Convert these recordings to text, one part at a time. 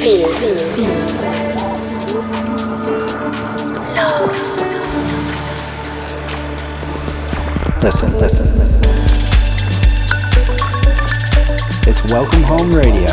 Feel. Listen, listen. It's Welcome Home Radio.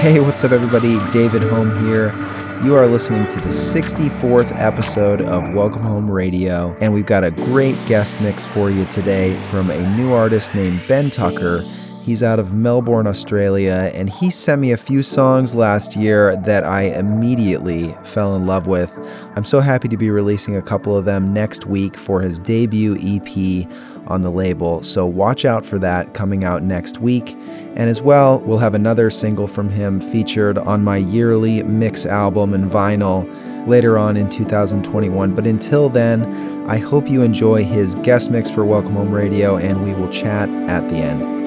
Hey, what's up, everybody? David Home here. You are listening to the 64th episode of Welcome Home Radio, and we've got a great guest mix for you today from a new artist named Ben Tucker. He's out of Melbourne, Australia, and he sent me a few songs last year that I immediately fell in love with. I'm so happy to be releasing a couple of them next week for his debut EP on the label, so watch out for that coming out next week. And as well, we'll have another single from him featured on my yearly mix album and vinyl later on in 2021. But until then, I hope you enjoy his guest mix for Welcome Home Radio, and we will chat at the end.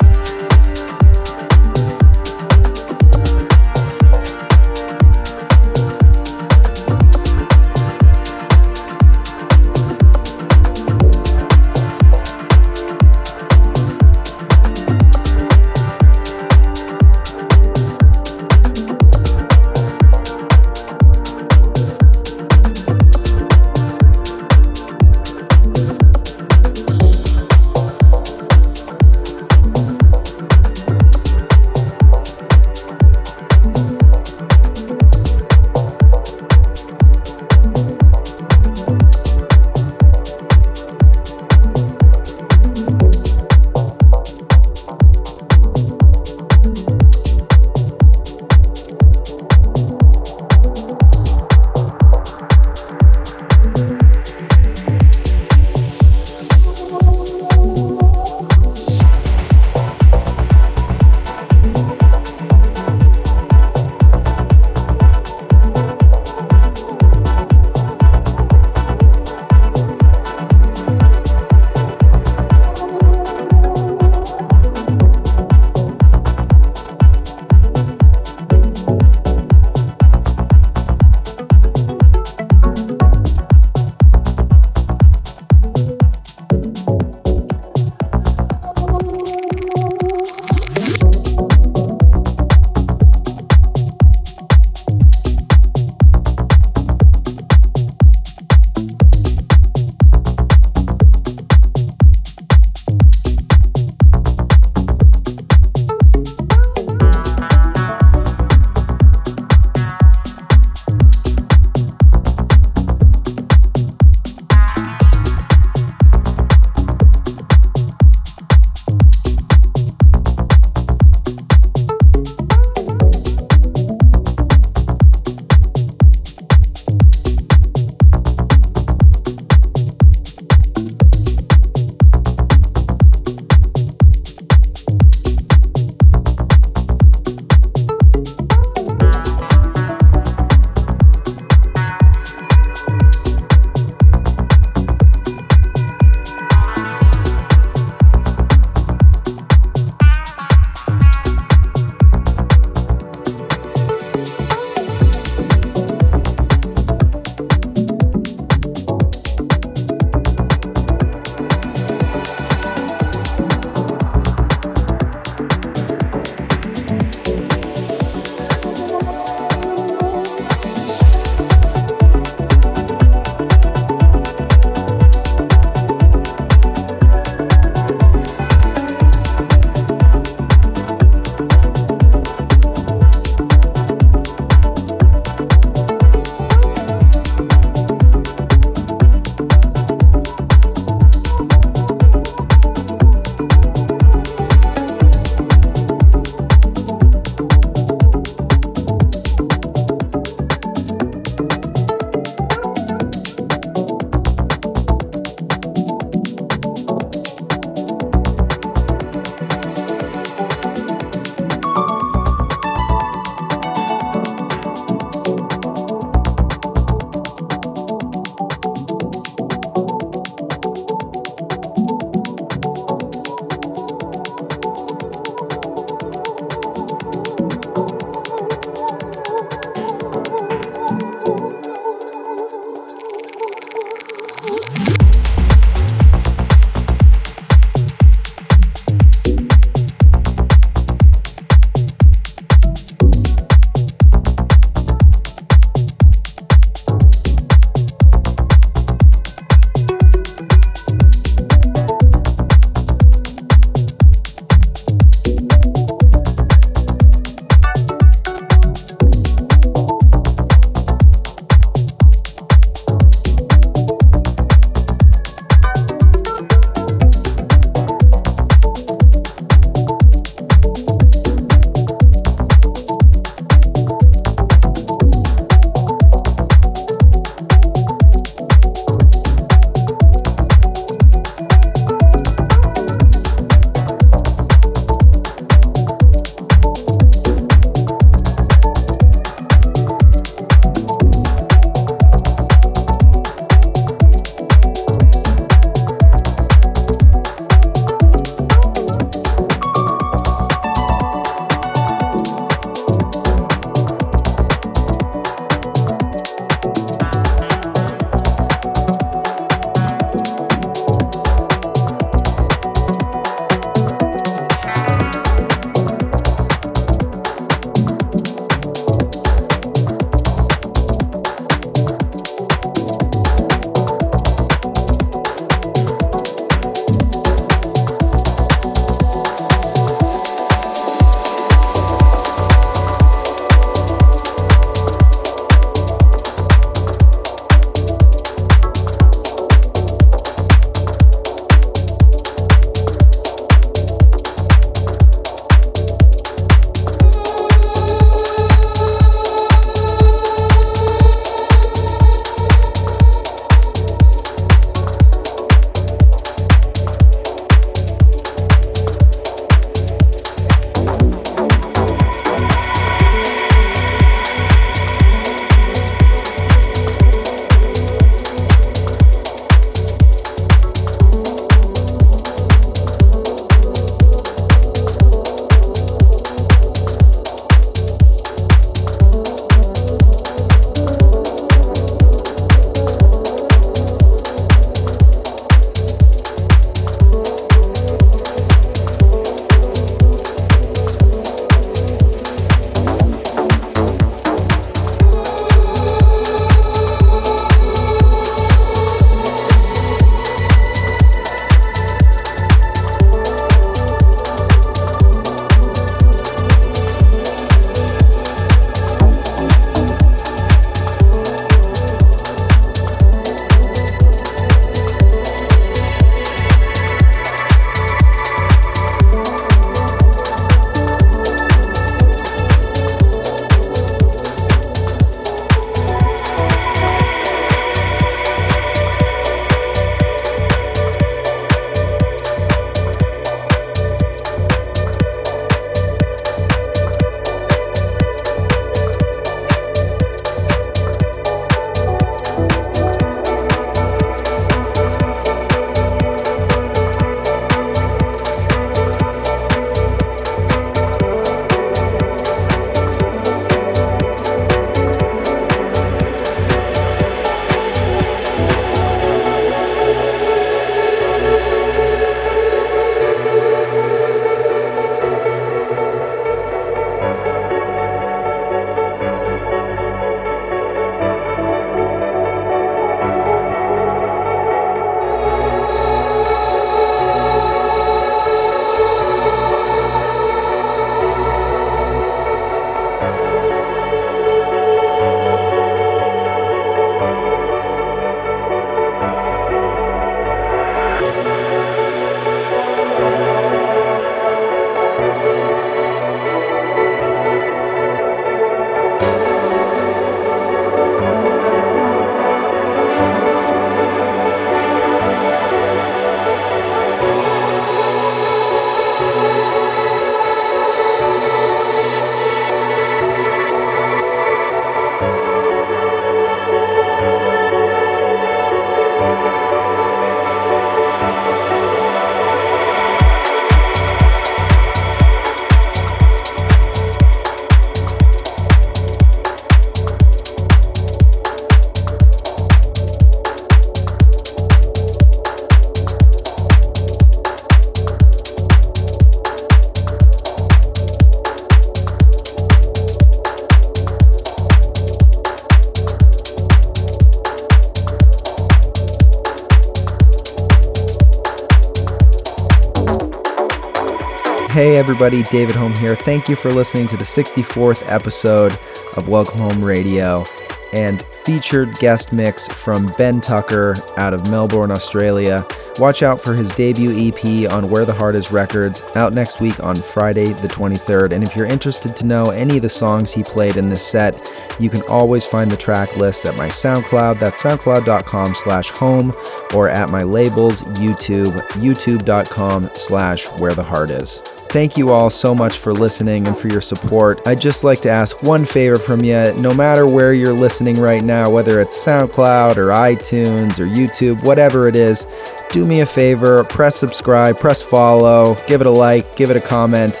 Hey everybody, David Home here. Thank you for listening to the 64th episode of Welcome Home Radio and featured guest mix from Ben Tucker out of Melbourne, Australia. Watch out for his debut EP on Where the Heart Is Records, out next week on Friday the 23rd. And if you're interested to know any of the songs he played in this set, you can always find the track list at my SoundCloud, that's soundcloud.com slash home, or at my labels, YouTube, youtube.com slash where the heart is. Thank you all so much for listening and for your support. I'd just like to ask one favor from you. No matter where you're listening right now, whether it's SoundCloud or iTunes or YouTube, whatever it is, do me a favor, press subscribe, press follow, give it a like, give it a comment.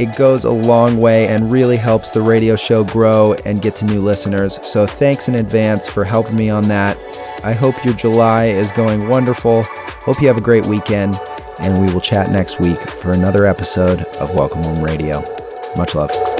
It goes a long way and really helps the radio show grow and get to new listeners. So thanks in advance for helping me on that. I hope your July is going wonderful. Hope you have a great weekend and we will chat next week for another episode of Welcome Home Radio. Much love.